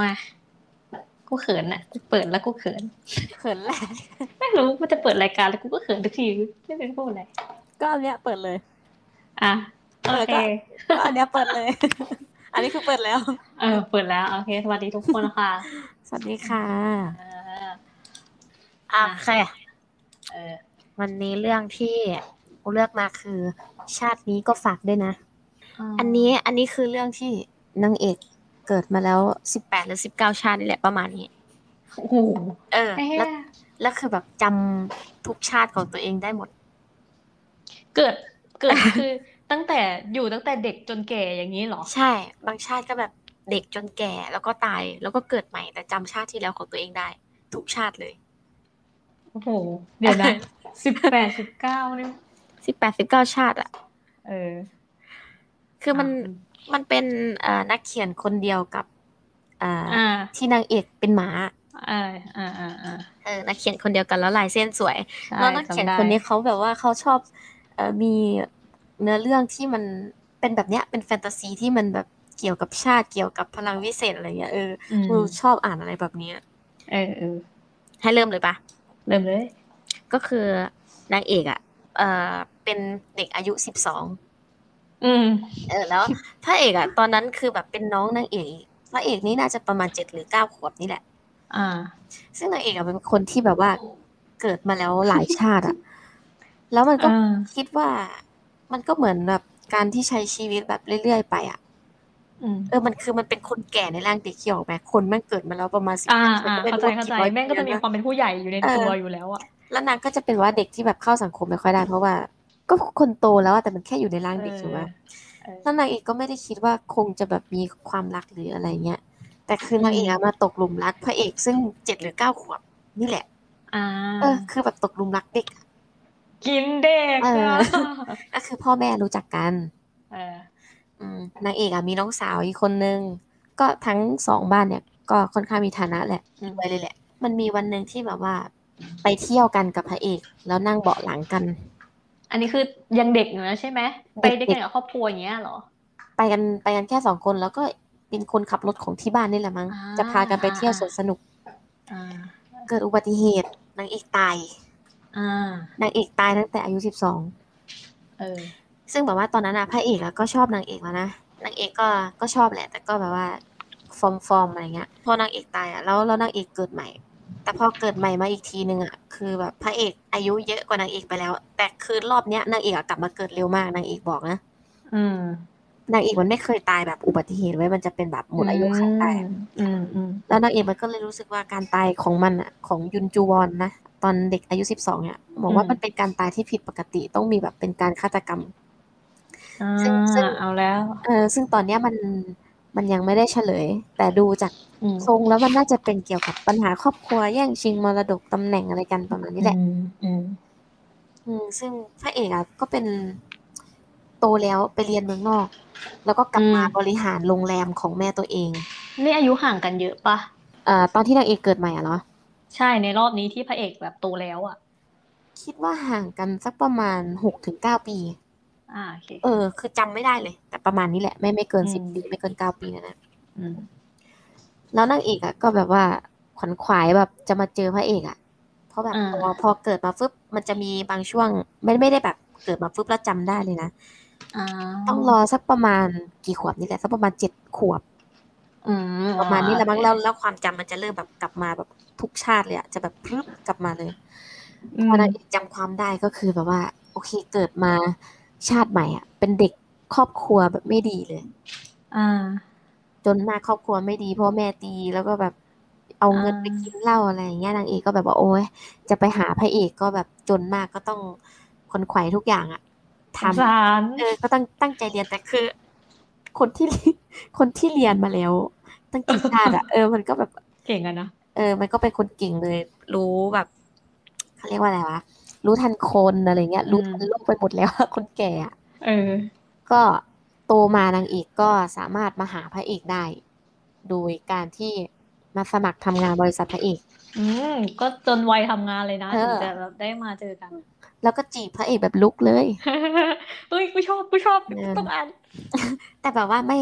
มากูเขินอะกูเปิดแล้วกูเขิน เขินแหละไม่รู้มันจะเปิดรายการแล้วกูก็เขินทุกทีไม่รู้จะพูดอะไรก็อันเนี้ยเปิดเลย อะโอเคก็อันเนี้ยเปิดเลย อันนี้คือเปิดแล้ว เออ เปิดแล้วโอเคสวัสดีทุกคนค่ะสวัสดีค่ะเออโอเคเออวันนี้เรื่องที่กูเลือกมาคือ ชาตินี้ก็ฝากด้วยนะ อันนี้อันนี้คือเรื่องที่นางเอก เกิดมาแล้วสิบแปดหรือสิบเก้าชาตินี่แหละประมาณนี้โอ้โหเออเอ๊ะแล้วแล้วคือแบบจำทุกชาติของตัวเองได้หมด เกิดเกิดคือตั้งแต่อยู่ตั้งแต่เด็กจนแก่อย่างนี้เหรอ ใช่ บางชาติก็แบบเด็กจนแก่แล้วก็ตายแล้วก็เกิดใหม่แต่จำชาติที่แล้วของตัวเองได้ ทุกชาติเลยโอ้โหเดี๋ยวนะสิบแปดสิบเก้านี่สิบแปดสิบเก้าชาติ อะ เออ คือมัน มันเป็นเอ่อนักเขียนคนเดียวกับเอ่อออ่าที่นางเอกเป็นหมาอ่าอ่าอ่าอ่าเออนักเขียนคนเดียวกันแล้วลายเส้นสวยใช่แล้วนักเขียนจำได้คนนี้เขาแบบว่าเขาชอบเอ่อมีเนื้อเรื่องที่มันเป็นแบบเนี้ยเป็นแฟนตาซีที่มันแบบเกี่ยวกับชาติเกี่ยวกับพลังวิเศษอะไรเงี้ยเอออืมกูชอบอ่านอะไรแบบเนี้ยเออเออให้เริ่มเลยปะเริ่มเลย ก็คือนางเอกอะเออเป็นเด็กอายุสิบสอง อืม เออแล้วพระเอกอะตอนนั้นคือแบบเป็นน้องนางเอกอีกพระเอกนี่น่าจะประมาณเจ็ดหรือเก้าขวบนี่แหละ อ่า ซึ่งนางเอกอะเป็นคนที่แบบว่าเกิดมาแล้วหลายชาติอะแล้วมันก็อ่าคิดว่ามันก็เหมือนแบบการที่ใช้ชีวิตแบบเรื่อยๆไปอะอืมเออ มันคือมันเป็นคนแก่ในร่างเด็กที่ออกแบบคนแม่งเกิดมาแล้วประมาณสิบอ่าปีอ่าก็ไม่เข้ารู้ใจว่าเข้าใจกี่ร้อยแม่งก็จะมีปีความเป็นผู้ใหญ่อยู่ในเออตัวอยู่แล้วอะ แล้วนางก็จะเป็นว่าเด็กที่แบบเข้าสังคมไม่ค่อยได้เพราะว่า ก็คนโตแล้วอะแต่มันแค่อยู่ในร่างเด็กถูกไหมเออแล้วนางเอกก็ไม่ได้คิดว่าคงจะแบบมีความรักหรืออะไรเงี้ย แต่คือนางเอกอะมาตกหลุมรักพระเอกซึ่งเจ็ดหรือเก้าขวบนี่แหละอ่าเออ คือแบบตกหลุมรักเด็กอะกินเด็กเอออะก็คือพ่อแม่รู้จักกันเอออืมนางเอกอะมีน้องสาวอีกคนนึง ก็ทั้งสองบ้านเนี่ย ก็ค่อนข้างมีฐานะแหละรวยเลยแหละ มันมีวันหนึ่งที่แบบว่า ไปเที่ยวกันกับพระเอก แล้วนั่งเบาะหลังกัน อันนี้คือยังเด็กอยู่นะใช่ไหมไปเด็ด้วยกๆกันกับครอบครัวอย่างเงี้ยเหรอ ไปกันไปกันแค่สองคนแล้วก็เป็นคนขับรถของที่บ้านนี่แหละมั้งอ่าจะพากันไปเที่ยวสวนสนุกอ่าเกิดอุบัติเหตุนางเอกตายอ่านางเอกตายตั้งแต่อายุสิบสองเออซึ่งแบบว่าตอนนั้นอะพระเอกอะก็ชอบนางเอกแล้วนะนางเอกก็ก็ชอบแหละ แต่ก็แบบว่าฟอร์มฟอร์มอะไรเงี้ย พอนางเอกตายอะแล้วแล้วนางเอกเกิดใหม่ แต่พอเกิดใหม่มาอีกทีนึงอะคือแบบพระเอกอายุเยอะกว่านางเอกไปแล้ว แต่คือรอบเนี้ยนางเอกอะกลับมาเกิดเร็วมากนางเอกบอกนะอืมนางเอกมันไม่เคยตายแบบอุบัติเหตุไว้ยมันจะเป็นแบบหมดอายุขัยตายอะอืมอืมแล้วนางเอกมันก็เลยรู้สึกว่าการตายของมันอะของยุนจูวอนนะตอนเด็กอายุสิบสองเนี่ยบอกว่ามันเป็นการตายที่ผิดปกติต้องมีแบบเป็นการฆาตกรรมอ่าซึ่งซึ่งเอาแล้ว เออซึ่งตอนเนี้ยมันมันยังไม่ได้เฉลย แต่ดูจากอืม ทรงแล้วมันน่าจะเป็นเกี่ยวกับปัญหาครอบครัวแย่งชิงมรดกตำแหน่งอะไรกันประมาณนี้แหละอืมอืมอืมซึ่งพระเอกอะก็เป็นโตแล้วไปเรียนเมืองนอก แล้วก็กลับมาบริหารโรงแรมของแม่ตัวเองนี่อายุห่างกันเยอะปะอ่าตอนที่นางเอกเกิดใหม่อะเนาะใช่ในรอบนี้ที่พระเอกแบบโตแล้วอะ คิดว่าห่างกันสักประมาณหกถึงเก้าปี อ่าโอเคเออ คือจำไม่ได้เลย แต่ประมาณนี้แหละ ไม่ไม่เกินอืมสิบปีไม่เกินเก้าปีนะนะอืม แล้วนางเอกอะ ก็แบบว่าขวัญขวายแบบจะมาเจอพระเอกอะ เพราะแบบอ่าพอพอเกิดมาฟึบมันจะมีบางช่วง ไม่ไม่ได้แบบเกิดมาฟึบแล้วจำได้เลยนะอ่าต้องรอสักประมาณกี่ขวบนี่แหละสักประมาณเจ็ดขวบอืมประมาณนี้แหละมั้งโอเคแล้วแล้วความจำมันจะเริ่มแบบกลับมาแบบทุกชาติเลยอะจะแบบพรึบกลับมาเลยอืพมอนางเอกจำความได้ก็คือแบบว่า โอเคเกิดมาชาติใหม่อะ เป็นเด็กครอบครัวแบบไม่ดีเลย อ่า จนมากครอบครัวไม่ดีเพราะแม่ตีแล้วก็แบบเอาเงินอ่าไปกินเหล้าอะไรอย่างเงี้ยนางเอกก็แบบว่าโอ๊ยจะไปหาพระเอกก็แบบจนมากก็ต้องขวนขวายทุกอย่างอะทสงสารำเออก็ต้องตั้งใจเรียนแต่คือ คนที่คนที่เรียนมาแล้ว ตั้งกี่ชาติอะเออมันก็แบบเก่งอะนะเออ มันก็เป็นคนเก่งเลย รู้แบบเขาเรียกว่าอะไรวะรู้ทันคนอะไรเงี้ย รู้ทันโลกไปหมดแล้วอะคนแก่อะเออ ก็ โตมานางเอกก็สามารถมาหาพระเอกได้ โดยการที่มาสมัครทำงานบริษัทพระเอก อืมก็จนวัยทำงานเลยนะเออถึงจะแบบได้มาเจอกันแล้วก็จีบพระเอกแบบลุกเลย เฮ้ยกูชอบกูชอบเออ ต้องอ่าน แต่แบบว่าไม่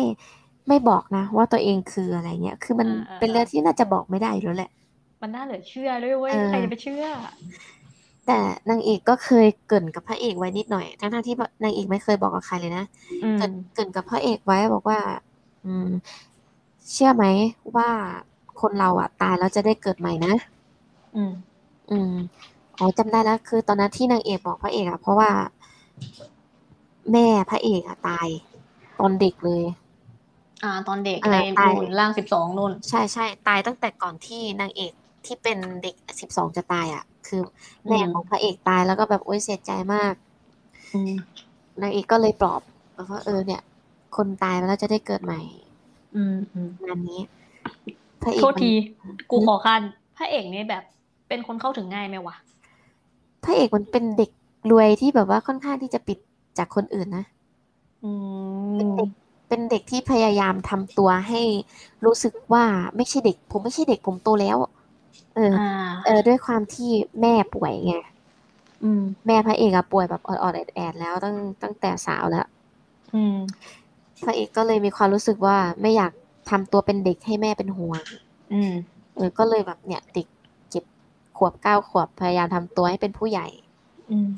ไม่บอกนะ ว่าตัวเองคืออะไรเงี้ย คือมันอ่าอ่า เป็นเรื่องที่น่าจะบอกไม่ได้อยู่แล้วแหละ มันน่าเหลือเชื่อด้วยเว้ยเออ ใครจะไปเชื่อ แต่นางเอกก็เคยเกรินกับพระเอกไว้นิดหน่อย ทั้งๆที่นางเอกไม่เคยบอกกับใครเลยนะอืมเกรินเกรินกับพระเอกไว้บอกว่า อืม เชื่อไหมว่าคนเราอะ ตายแล้วจะได้เกิดใหม่นะ อืม อืมอ๋อจำได้แล้วคือ ตอนนั้นที่นางเอกบอกพระเอกอะ เพราะว่า แม่พระเอกอะตาย ตอนเด็กเลย อ่า ตอนเด็กอ่าในตายนู่นร่างสิบสองนู่น ใช่ใช่ตายตั้งแต่ก่อนที่นางเอกที่เป็นเด็กสิบสองจะตายอะ คือแม่อืมของพระเอกตายแล้วก็แบบโอ๊ยเสียใจมากอืมนางเอกก็เลยปลอบบอกว่าเออเนี่ย คนตายไปแล้วจะได้เกิดใหม่ อืมอืมงานนี้พระเอกโทษมันที กูขอคันพระเอกนี่แบบ เป็นคนเข้าถึงง่ายไหมวะพระเอกมันเป็นเด็กรวยที่แบบว่าค่อนข้างที่จะปิดจากคนอื่นนะอืเป็นมเด็กเป็นเด็กที่พยายามทำตัวให้รู้สึกว่าไม่ใช่เด็ก ผมไม่ใช่เด็กผมโตแล้ว เอออ่าเออ ด้วยความที่แม่ป่วยไงอืมแม่พระเอกอะป่วยแบบออดๆแอดๆแล้วตั้งตั้งแต่สาวแล้วอืมพระเอกก็เลยมีความรู้สึกว่าไม่อยากทำตัวเป็นเด็กให้แม่เป็นห่วง อืมเออก็เลยแบบเนี่ยเด็กเจ็ดขวบเก้าขวบพยายามทำตัวให้เป็นผู้ใหญ่ อืม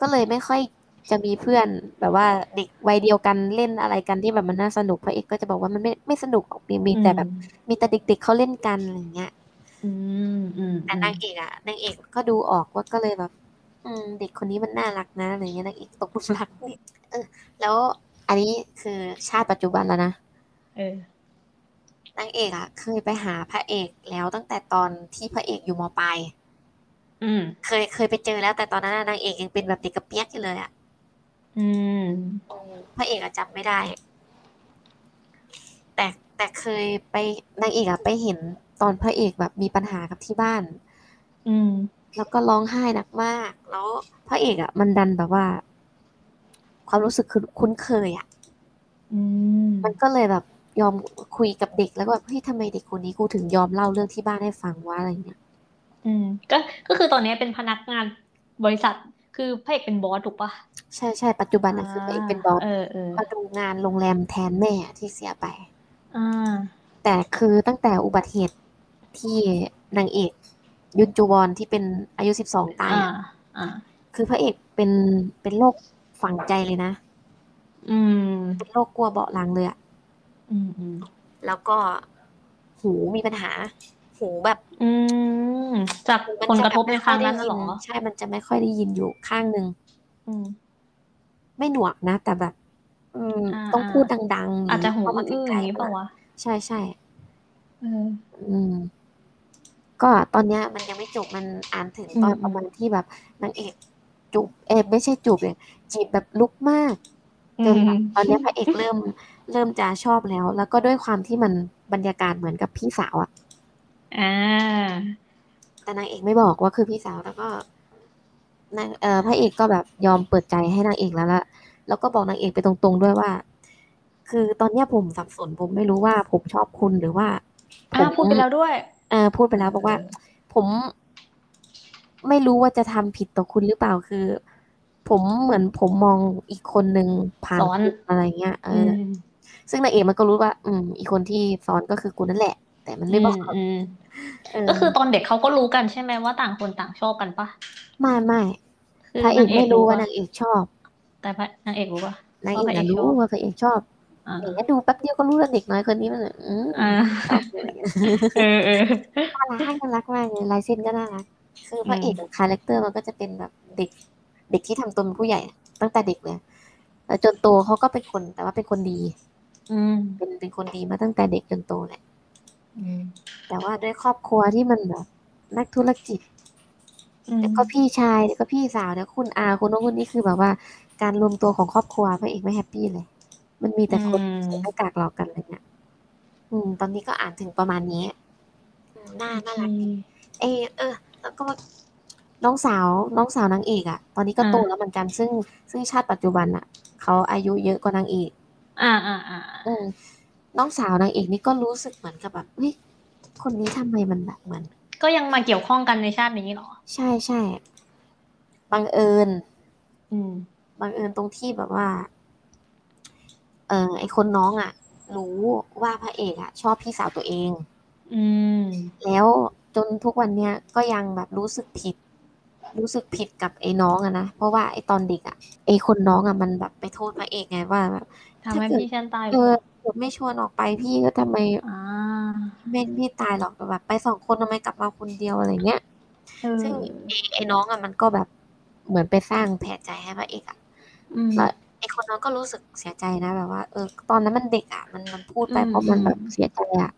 ก็เลยไม่ค่อยจะมีเพื่อนแบบว่าเด็กวัยเดียวกันเล่นอะไรกันที่แบบมันน่าสนุกพระเอกก็จะบอกว่ามันไม่ไม่สนุกหรอกมีมีแต่แบบ มีแต่เด็ก ๆเขาเล่นกันอะไรอย่างเงี้ย อืมอืมแต่นางเอกอะนางเอกก็ดูออกว่าก็เลยแบบ อืม เด็กคนนี้มันน่ารักนะอะไรเงี้ยนางเอกตกหลุมรักนี่เออ แล้วอันนี้คือชาติปัจจุบันแล้วนะเออนางเอกอะเคยไปหาพระเอกแล้วตั้งแต่ตอนที่พระเอกอยู่มปลายอืม เคยเคยไปเจอแล้ว แต่ตอนนั้นน่ะนางเอกยังเป็นแบบเด็กกระเปียกอยู่เลยอะอืมพระเอกอะจำไม่ได้ แต่แต่เคยไปนางเอกอะไปเห็น ตอนพระเอกแบบมีปัญหากับที่บ้าน อืม แล้วก็ร้องไห้หนักมาก แล้วพระเอกอะมันดันแบบว่า ความรู้สึกคือคุ้นเคยอะอืมมันก็เลยแบบยอมคุยกับเด็กแล้วก็แบบเฮ้ยทำไมเด็กคนนี้กูถึงยอมเล่าเรื่องที่บ้านให้ฟังวะอะไรเงี้ย อืม ก็ก็คือตอนนี้เป็นพนักงานบริษัทคือพระเอกเป็นบอสถูกปะใช่ใช่ปัจจุบันอะคือพระเอกเป็นบอสเออเออมาดูงานโรงแรมแทนแม่ที่เสียไป อ่า แต่คือตั้งแต่อุบัติเหตุที่นางเอกยุนจูวอนที่เป็นอายุสิบสองตายอ่าอะอ่าคือพระเอกเป็นเป็นโรคฝังใจเลยนะ อืม เป็นโรคกลัวเบาะหลังเลยอะอืมอืมแล้วก็หูมีปัญหา หูแบบ อืมจากมัผลจะกระทบแบบในไม่คค่อรั้ยงได้นั้นน่ะยิเหรนอใช่ มันจะไม่ค่อยได้ยินอยู่ข้างหนึ่งอืม ไม่หนวกนะ แต่แบบ อืมอ่าต้องอ่าพูดดังๆอาจจะหูเข้ามาอื้อๆใกอล้ย่างนี้ๆเปล่าวะ ใช่ใช่เอออืมก็ตอนเนี้ยมันยังไม่จบมันอ่านถึงตอนอืมประมาณที่แบบนางเอกจูบเอยไม่ใช่จูบเลยจีบแบบลุกมากอืจนมแบบตอนเนี้ยพระเอกเริ่มเริ่มจะชอบแล้ว แล้วก็ด้วยความที่มันบรรยากาศเหมือนกับพี่สาวอะอ่าแต่นางเอกไม่บอกว่าคือพี่สาวแล้วก็นางเอ่อพระเอกก็แบบยอมเปิดใจให้นางเอกแล้วละแล้วก็บอกนางเอกไปตรงๆด้วยว่า คือตอนเนี้ยผมสับสนผมไม่รู้ว่าผมชอบคุณหรือว่าผอ่ามพูดไปแล้วด้วย เออพูดไปแล้วบอกว่า ผม ไม่รู้ว่าจะทำผิดต่อคุณหรือเปล่าคือ ผมเหมือนผมมองอีกคนนึงผ่านซ้อน คุณอะไรเงี้ยเออือมซึ่งนางเอกมันก็รู้ว่า อืม อีกคนที่ซ้อนก็คือกูนั่นแหละ แต่มันอืไม่บอมกอืมเออก็คือตอนเด็กเขาก็รู้กันใช่ไหมว่าต่างคนต่างชอบกันปะไม่ไม่คือพระเอกนางเอกไม่รู้รู้ว่าปะนางเอกชอบแต่พระนางเอกรู้ปะ นางเอว่ากพระเอกอะชรู้อบว่าพระเอกชอบ อ่าอย่างเงี้ยดูแป๊บเดียวก็รู้แล้วเด็กน้อยคนนี้มันแบบอืมอ่าชอบอะไรเงี้ยเออเออน่ารักน่ารักมากเลยลายเส้นก็น่ารักคือพระเอกอืม character มันก็จะเป็นแบบเด็ก เด็กที่ทำตัวเป็นผู้ใหญ่ ตั้งแต่เด็กเลยแล้วจนโตเขาก็เป็นคนแต่ว่าเป็นคนดี อืมเป็นเป็นคนดีมาตั้งแต่เด็กจนโตแหละอืมแต่ว่าด้วยครอบครัวที่มันแบบนักธุรกิจอืมแล้วก็พี่ชายแล้วก็พี่สาวแล้วคุณอาคุณโน้นคนนี้คือแบบว่า การรวมตัวของครอบครัวพระเอกไม่แฮปปี้เลย มันมีแต่คนอืมใส่หน้ากากหลอกกันอะไรเงี้ยอืม ตอนนี้ก็อ่านถึงประมาณนี้อืมน่าน่ารักดีเออเออ แล้วก็น้องสาว น้องสาวนางเอกอะตอนนี้ก็โตแล้วเหมือนกัน ซึ่งซึ่งชาติปัจจุบันอะเขาอายุเยอะกว่านางเอกอ่าอ่าอ่าอืมน้องสาวนางเอกนี่ก็รู้สึกเหมือนกับแบบเฮ้ยคนนี้ทำไมมันแบบเหมือนก็ยังมาเกี่ยวข้องกันในชาตินี้เหรอ ใช่ใช่บังเอิญ อืมบังเอิญตรงที่แบบว่าเออไอคนน้องอะ รู้ว่าพระเอกอะชอบพี่สาวตัวเอง อืม แล้วจนทุกวันเนี้ยก็ยังแบบรู้สึกผิด รู้สึกผิดกับไอ้น้องอะนะเพราะว่าไอ้ตอนเด็กอะไอ้คนน้องอะมันแบบไปโทษพระเอกไงว่าแบบทำให้ถ้าเกิดพี่ฉันตายเออเกิดไม่ชวนออกไปพี่ก็ทำไมอ่าไม่ไม่ตายหรอกแต่แบบ ไปสองคนทำไมกลับมาคนเดียวอะไรเงี้ยเออซึ่งไอ้ไอ้น้องอะมันก็แบบเหมือนไปสร้างแผลใจให้พระเอกอะอืมแล้ว ไอ้คนน้องก็รู้สึกเสียใจนะแบบว่า เออ ตอนนั้นมันเด็กอะมันมันพูดไปอืมเพราะมันอืมแบบเสียใจอะ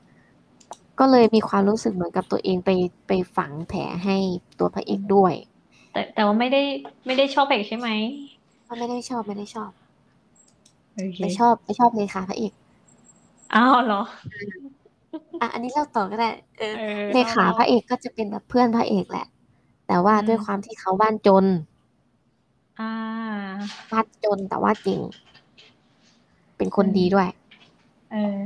ก็เลยมีความรู้สึกเหมือนกับตัวเองไปไปฝังแผลให้ตัวพระเอกด้วย แต่แต่ว่าไม่ได้ไม่ได้ชอบเอกใช่ไหมก็ไม่ได้ชอบไม่ได้ชอบโอเคไปชอบไปชอบเลขาพระเอกอ้าวเหรออะอันนี้เล่าต่อก็ได้เออเออเลขาเล่าพระเอกก็จะเป็นแบบเพื่อนพระเอกแหละ แต่ว่าอืมด้วยความที่เขาบ้านจน อ่าบ้านจนแต่ว่าเก่ง เป็นคนดีด้วย เออ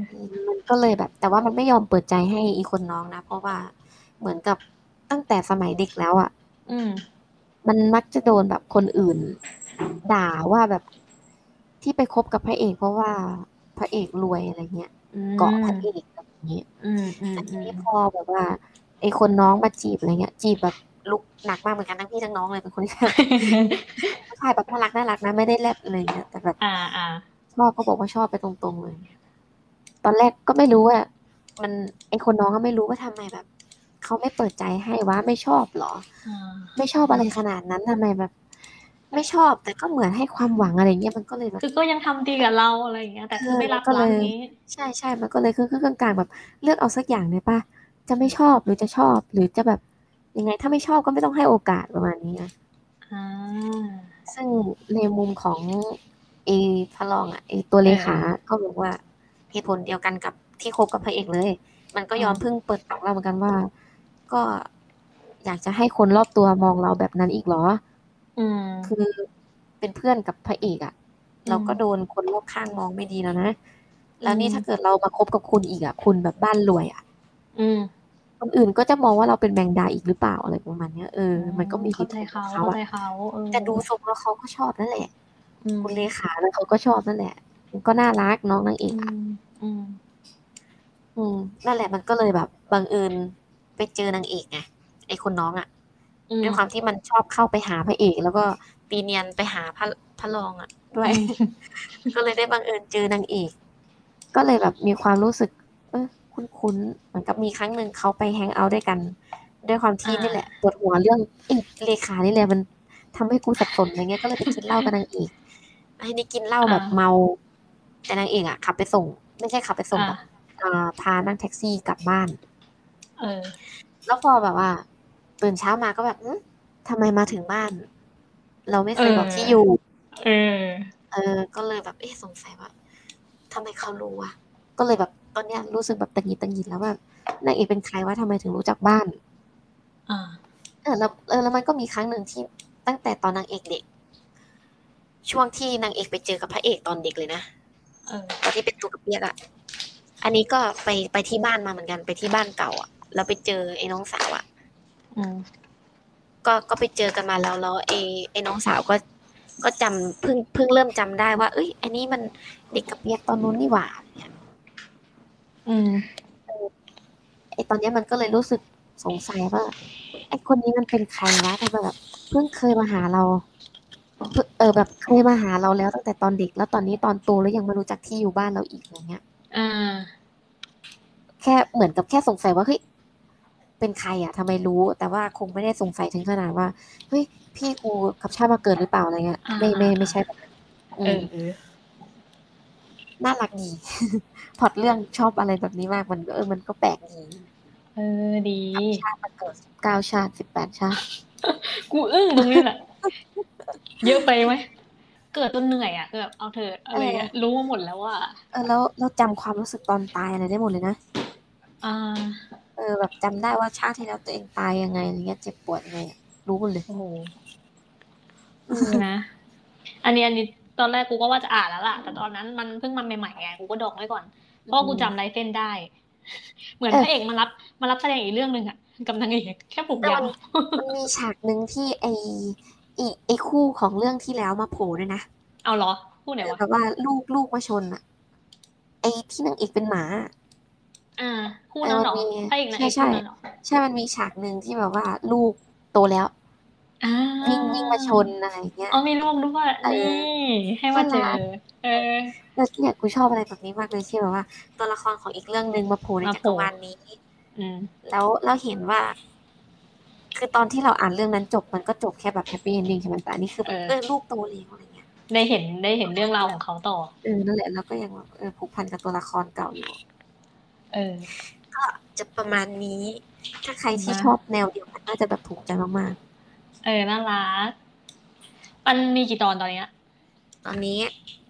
มันก็เลยแบบ แต่ว่ามันไม่ยอมเปิดใจให้อีคนน้องนะ เพราะว่าเหมือนกับตั้งแต่สมัยเด็กแล้วอะ อืม มันมักจะโดนแบบคนอื่น ด่าว่าแบบที่ไปคบกับพระเอก เพราะว่าพระเอกรวยอะไรเงี้ยอืมเกาะพระเอกแบบนี้อืมอืมแต่ทีอืมนี้พอแบบว่าไอ้คนน้องมาจีบอะไรเงี้ย จีบแบบ ลุกหนักมากเหมือนกันทั้งพี่ทั้งน้องเลยเป็นคนที่ผู้ชายแบบน่ารักน่ารักนะไม่ได้แลบอะไรเงี้ยแต่แบบอ่าอ่าชอบก็บอกว่าชอบไปตรงๆเลย ตอนแรกก็ไม่รู้ว่ามันไอคนน้องก็ไม่รู้ว่าทำไมแบบเขาไม่เปิดใจให้ว่าไม่ชอบเหรออ่าไม่ชอบอะไรขนาดนั้นทำไมแบบ ไม่ชอบแต่ก็เหมือนให้ความหวังอะไรเงี้ยมันก็เลยแบบคือก็ยังทำดีกับเราอะไรอย่างเงี้ย แต่คือไม่รับก็รัเลกยนี้ ใช่ใช่มันก็เลยคือคือกลางๆแบบ เลือกเอาสักอย่างเลยป่ะจะไม่ชอบหรือจะชอบหรือจะแบบ ยังไงถ้าไม่ชอบก็ไม่ต้องให้โอกาสประมาณนี้นะอ่าซึ่งในมุมของเอพระรองอะไอตัวเลขาก็บอกว่าเหตุผลเดียวกันกับที่คบกับพระเอกเลย มันก็ยอมอืมเพิ่งเปิดปากเราเหมือนกันว่า ก็อยากจะให้คนรอบตัวมองเราแบบนั้นอีกเหรอ อืมคือเป็นเพื่อนกับพระเอกอะอืมเราก็โดนคนรอบข้างมองไม่ดีแล้วนะ แล้วนี่อืมถ้าเกิดเรามาคบกับคุณอีกอะ คุณแบบบ้านรวยอะ อืม คนอื่นก็จะมองว่าเราเป็นแมงดาอีกหรือเปล่าอะไรประมาณเนี้ยเออ มันก็มีเข้าใจหตุผลเขาของเข้าใจอะเขาเออแต่ดูทรงแล้วเขาก็ชอบนั่นแหละอืมคุณเลขาแล้วเขาก็ชอบนั่นแหละมันก็น่ารักน้องนางเออืกอะมอืมอืมนั่นแหละมันก็เลยแบบบังเอิญไปเจอนางเอกไงไอคนน้องอะอืมด้วยความที่มันชอบเข้าไปหาพระเอก แล้วก็ปีเนียนไปหาพระพระรองอะ ด้วย ก็เลยได้บังเอิญเจอนางเอก ก็เลยแบบมีความรู้สึกเออ คุ้นๆเหมือนกับมีครั้งหนึ่งเขาไปแฮงเอาท์ด้วยกัน ด้วยความที่อ่านี่นี่แหละปวดหัวเรื่องไอ้เลขานี่แหละมันทำให้กูสับสนอะไรเงี้ยก็เลยไปกินเหล้ากับนางเอกไอ้นี่กินเหล้าแบบเมา แต่นางเอกอะขับไปส่ง ไม่ใช่ขับไปส่งอ่าแบบอ่าพานั่งแท็กซี่กลับบ้านเออ แล้วพอแบบว่าตื่นเช้ามาก็แบบอืมทำไมมาถึงบ้าน เราไม่เคยเออบอกที่อยู่ เออ เออ ก็เลยแบบเอ๊ะสงสัยว่าทำไมเขารู้วะก็เลยแบบ ตอนเนี้ยรู้สึกแบบตังหงิดตังหงิดแล้วว่านางเอกเป็นใครวะทำไมถึงรู้จักบ้านอ่าเออแล้วเออแล้วมันก็มีครั้งหนึ่งที่ตั้งแต่ตอนนางเอกเด็ก ช่วงที่นางเอกไปเจอกับพระเอกตอนเด็กเลยนะเออตอนที่เป็นตัวกับเปียกอะอันนี้ก็ไปไปที่บ้านมาเหมือนกันไปที่บ้านเก่าอะแล้วไปเจอไอ้น้องสาวอะอืมก็ก็ไปเจอกันมาแล้วแล้วไอ้ไอ้น้องสาวก็ก็จำเพิ่งเพิ่งเริ่มจำได้ว่า เอ้ย อันนี้มันเด็กกับเปียกตอนนู้นนี่หว่าเนี่ย อืมไอ้ตอนเนี้ยมันก็เลยรู้สึกสงสัยว่าไอ้คนนี้มันเป็นใครวะทำไมแบบเพิ่งเคยมาหาเราเพิ่งเออแบบเคยมาหาเราแล้วตั้งแต่ตอนเด็ก แล้วตอนนี้ตอนโตแล้วยังมารู้จักที่อยู่บ้านเราอีกอะไรเงี้ย อ่า แค่เหมือนกับแค่สงสัยว่าเฮ้ยเป็นใครอะทำไมรู้ แต่ว่าคงไม่ได้สงสัยถึงขนาดว่าเฮ้ยพี่กูกับชาติมาเกิดหรือเปล่าอะไรเงี้ยอ่าไม่ไม่ไม่ใช่แบบนั้นอืเอมอเออ น่ารักดีพล็อตเรื่องชอบอะไรแบบนี้มากมันก็เออมันก็แปลกดีเออดีชาติมาเกิดสิบเก้าชาติสิบแปดชาติ กูอึ้งตรงนี้แหละเยอะไปไหมเกิดจนเหนื่อยอะก็แบบเอาเถอะอะไรเงี้ยรู้มาหมดแล้วว่าเออแล้วเราจำความรู้สึกตอนตายอะไรได้หมดเลยนะอ่า เออแบบจำได้ว่าชาติที่แล้วตัวเองตายยังไงอะไรเงี้ยเจ็บปวดยังไงอะรู้หมดเลยโอ้โหเออนะอันนี้อันนี้ ตอนแรกกูก็ว่าจะอ่านแล้วล่ะ แต่ตอนนั้นมันเพิ่งมาใหม่ๆไงกูก็ดองไว้ก่อน เพราะกูจำลายเส้นได้ เหมือนเออพระเอกมารับมารับแสดงอีกเรื่องหนึ่งอะกับนางเอกแค่ผมแต่ยามัวนมันมีฉากหนึ่งที่ไอไอไอคู่ของเรื่องที่แล้วมาโผล่ด้วยนะ เอาเหรอพูดไหนวะแบบว่าลูกลูกมาชนอะไออ้ที่นางเอกเป็นหมา อ่า คู่นั้นเหรอเออมีพระเอกนางเอกใช่คู่ใช่นั้นเหรอใช่มันมีฉากหนึ่งที่แบบว่าลูกโตแล้วอ่า วิ่งวิ่งมาชนอะไรอย่างเงี้ยอ๋อมีลูกด้วยเออนี่ให้มาเจอน่ารักเออแล้วเนี่ยกูชอบอะไรแบบนี้มากเลยที่แบบว่า ตัวละครของอีกเรื่องหนึ่งมาโผล่ในมาจัโผกล่รวาลนี้อืมแล้วเราเห็นว่า คือตอนที่เราอ่านเรื่องนั้นจบมันก็จบแค่แบบ happy ending ใช่ไหมแต่อันนี้คือแบบเออเออลูกโตแล้วอะไรเงี้ยได้เห็นได้เห็นเรื่องราวของเขาต่อเออนั่นแหละเราก็ยังแบบเออผูกพันกับตัวละครเก่าอยู่เออ ก็จะประมาณนี้ ถ้าใครที่นะชอบแนวเดียวกันน่าจะแบบถูกใจมาก เออ น่ารัก มันมีกี่ตอนตอนเนี้ยๆตอนนี้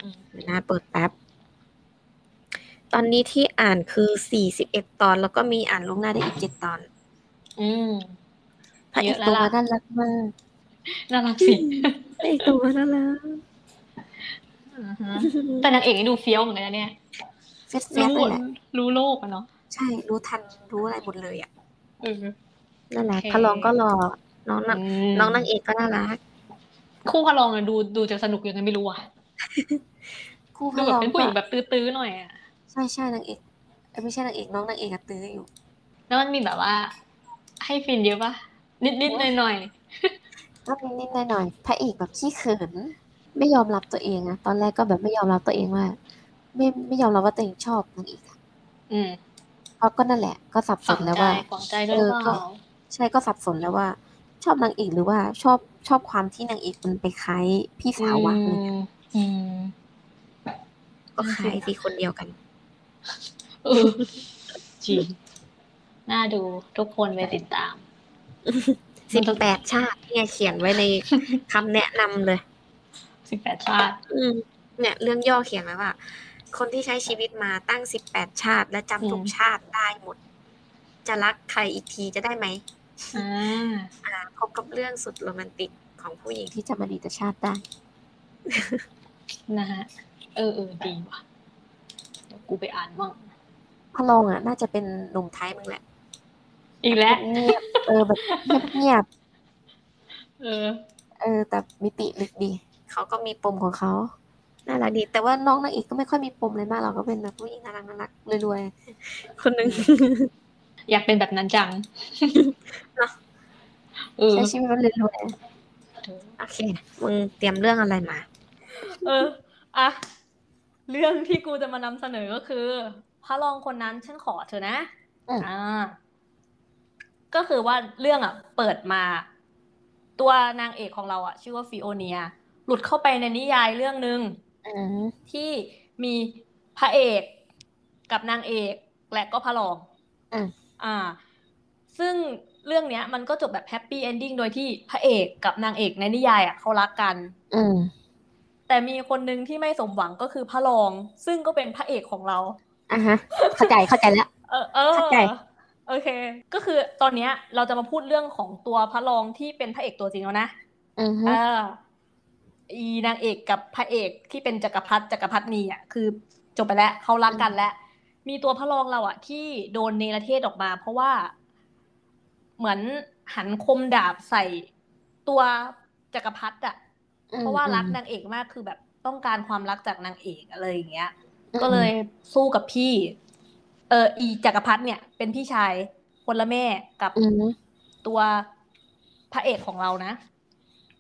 อืมเดี๋ยวนะเปิดแป๊บ ตอนนี้ที่อ่านคือสี่สิบเอ็ดตอน แล้วก็มีอ่านลวงหน้าได้อีกเจ็ดตอน อืมพระเอเยกอะแล้ตัววล่ะน่ารักมากน่ารักสิพระเอกตัวน่ารักอือฮะแต่นางเอกนี่ดูเฟี้ยวเหมือนกันนะเนี่ยเฟสเฟสรู้เลยแหละรู้โลกอะเนาะ ใช่ รู้ทัน รู้อะไรหมดเลยอะเออนั่นแหละโอเคพระรองก็รอ น้องนางมน้องนางเอกก็น่ารัก คู่พระรองอะดูดูจะสนุกยังไงไม่รู้อะคู่พดูระแบบรองเป็นผู้ก็หญิงแบบตื้อๆหน่อยอะใช่ใช่นางเอกเอ้ยไม่ใช่นางเอกน้องนางเอกอะตื้ออยู่ แล้วมันมีแบบว่า ให้ฟินเยอะปะนิดนิดหน่อยหน่อยก็มีนิดๆหน่อยๆพระเอกแบบขี้เขินไม่ยอมรับตัวเองอะตอนแรกก็แบบไม่ยอมรับตัวเองว่า ไม่ไม่ยอมรับว่าตัวเองชอบนางเอกอะๆอืมเพราะก็นั่นแหละ ก็สับสฝันงแล้วใจว่าฝังใจด้วยหรือเปเออก็ล่าใช่ก็สับสนแล้วว่า ชอบนางเอกหรือว่าชอบชอบความที่นางเอกมันไปคล้ายพี่สาววะอะไรเงี้ยอืมก็คล้ายที่คนเดียวกันเออจริงน่าดูทุกคนไปติดตามสิบแปดชาติเนี่ยเขียนไว้ในคำแนะนำเลยสิบแปดชาติอืมเนี่ย เรื่องย่อเขียนไว้ว่า คนที่ใช้ชีวิตมาตั้งสิบแปดชาติ และจำทุกอืมชาติได้หมด จะรักใครอีกทีจะได้ไหม อ่าอ่าพบกับเรื่องสุดโรแมนติกของผู้หญิงที่จำอดีตชาติได้ นะฮะ เออเออดีว่ะเดี๋ยวกูไปอ่านบ้างพระรองอะ น่าจะเป็นหนุ่มไทยมึงแหละ อีกแล้วเงียบเออแบบเงียบเออๆเออ แต่มิติลึกดี เขาก็มีปมของเขาน่ารักดี แต่ว่าน้องนางเอกก็ไม่ค่อยมีปมเลยมากเราก็เป็นแบบผู้หญิงน่ารักน่ารักรวยๆคนหนึ่ง อยากเป็นแบบนั้นจังเนอะเออใช้ชีวิตมันรวยๆโอเค มึงเตรียมเรื่องอะไรมา เออ อะ เรื่องที่กูจะมานำเสนอก็คือพระรองคนนั้นฉันขอเธอนะอืมอ่า ก็คือว่าเรื่องอะ เปิดมา ตัวนางเอกของเราอะ ชื่อว่าฟิโอเนีย หลุดเข้าไปในนิยายเรื่องหนึ่งอืมที่มีพระเอกกับนางเอกและก็พระรอง อืมอ่า ซึ่งเรื่องเนี้ย มันก็จบแบบ happy ending โดยที่พระเอกกับนางเอกในนิยายอะเขารักกัน อืมแต่มีคนหนึ่งที่ไม่สมหวังก็คือพระรอง ซึ่งก็เป็นพระเอกของเราอะฮะ เข้าใจเข้าใจแล้วเออเออเข้าใจโอเค ก็คือตอนเนี้ยเราจะมาพูดเรื่องของตัวพระรองที่เป็นพระเอกตัวจริงแล้วนะอือฮึเอออีนางเอกกับพระเอกที่เป็นจักรพรรดิจักรพรรดินีอะคือ จบไปแล้วเขารักกันแล้ว มีตัวพระรองเราอะที่โดนเนรเทศออกมา เพราะว่าเหมือนหันคมดาบใส่ตัวจักรพรรดิอะเพราะว่ารักนางเอกมากคือแบบต้องการความรักจากนางเอกอะไรอย่างเงี้ย ก็เลยสู้กับพี่ เอออีจักรพรรดิเนี่ย เป็นพี่ชายคนละแม่กับอืมตัวพระเอกของเรานะ